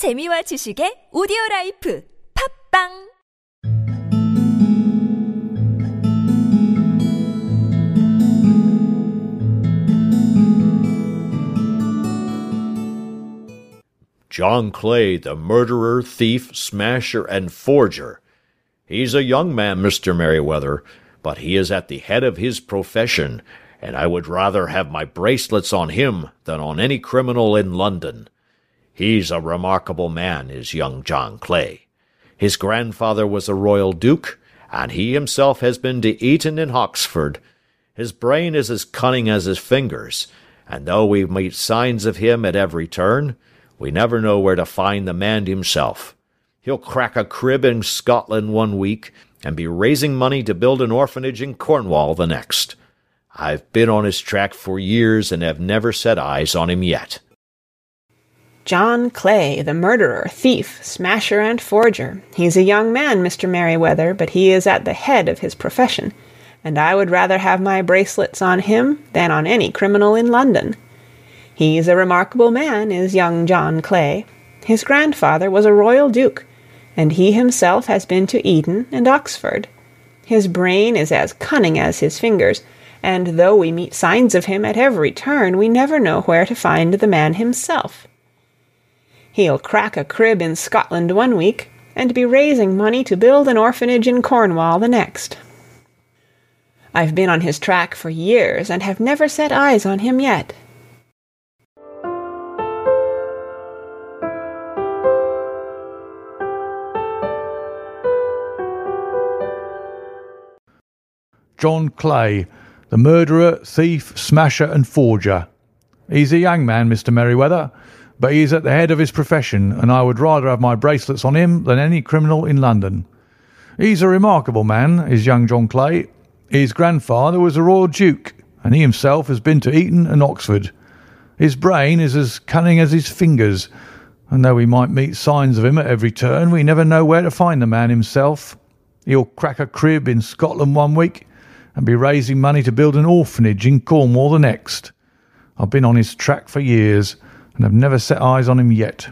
재미와 지식의 오디오 라이프 팝빵 John Clay, the murderer, thief, smasher, and forger. He's a young man, Mr. Merryweather, but he is at the head of his profession, and I would rather have my bracelets on him than on any criminal in London. He's a remarkable man, is young John Clay. His grandfather was a royal duke, and he himself has been to Eton and Oxford. His brain is as cunning as his fingers, and though we meet signs of him at every turn, we never know where to find the man himself. He'll crack a crib in Scotland one week, and be raising money to build an orphanage in Cornwall the next. I've been on his track for years and have never set eyes on him yet. John Clay, the murderer, thief, smasher, and forger. He's a young man, Mr. Merryweather, but he is at the head of his profession, and I would rather have my bracelets on him than on any criminal in London. He's a remarkable man, is young John Clay. His grandfather was a royal duke, and he himself has been to Eton and Oxford. His brain is as cunning as his fingers, and though we meet signs of him at every turn, we never know where to find the man himself. He'll crack a crib in Scotland one week, and be raising money to build an orphanage in Cornwall the next. I've been on his track for years, and have never set eyes on him yet. John Clay, the murderer, thief, smasher, and forger. He's a young man, Mr. Merryweather, but he is at the head of his profession, and I would rather have my bracelets on him than any criminal in London. He's a remarkable man, is young John Clay. His grandfather was a royal duke, and he himself has been to Eton and Oxford. His brain is as cunning as his fingers, and though we might meet signs of him at every turn, we never know where to find the man himself. He'll crack a crib in Scotland one week, and be raising money to build an orphanage in Cornwall the next. I've been on his track for years, and have never set eyes on him yet.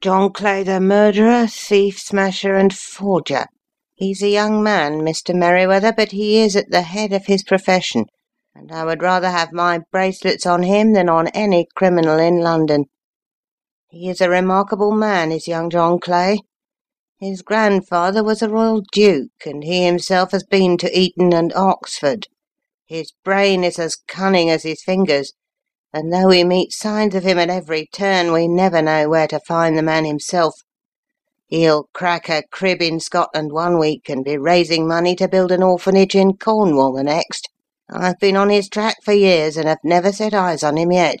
John Clay, the murderer, thief, smasher, and forger. He's a young man, Mr. Merryweather, but he is at the head of his profession, and I would rather have my bracelets on him than on any criminal in London. He is a remarkable man, is young John Clay. His grandfather was a royal duke, and he himself has been to Eton and Oxford. His brain is as cunning as his fingers, and though we meet signs of him at every turn, we never know where to find the man himself. He'll crack a crib in Scotland one week and be raising money to build an orphanage in Cornwall the next. I've been on his track for years and have never set eyes on him yet.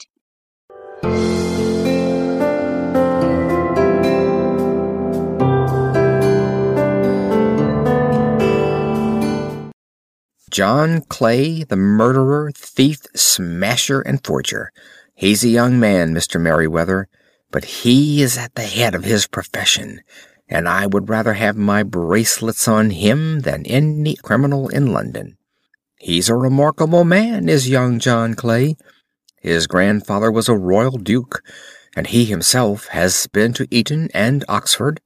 John Clay, the murderer, thief, smasher, and forger. He's a young man, Mr. Merryweather, but he is at the head of his profession, and I would rather have my bracelets on him than any criminal in London. He's a remarkable man, is young John Clay. His grandfather was a royal duke, and he himself has been to Eton and Oxford.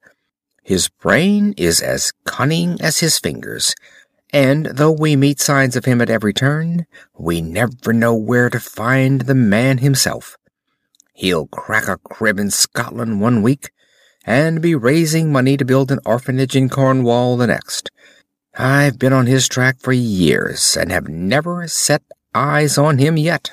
His brain is as cunning as his fingers, and though we meet signs of him at every turn, we never know where to find the man himself. He'll crack a crib in Scotland one week, and be raising money to build an orphanage in Cornwall the next. I've been on his track for years, and have never set eyes on him yet.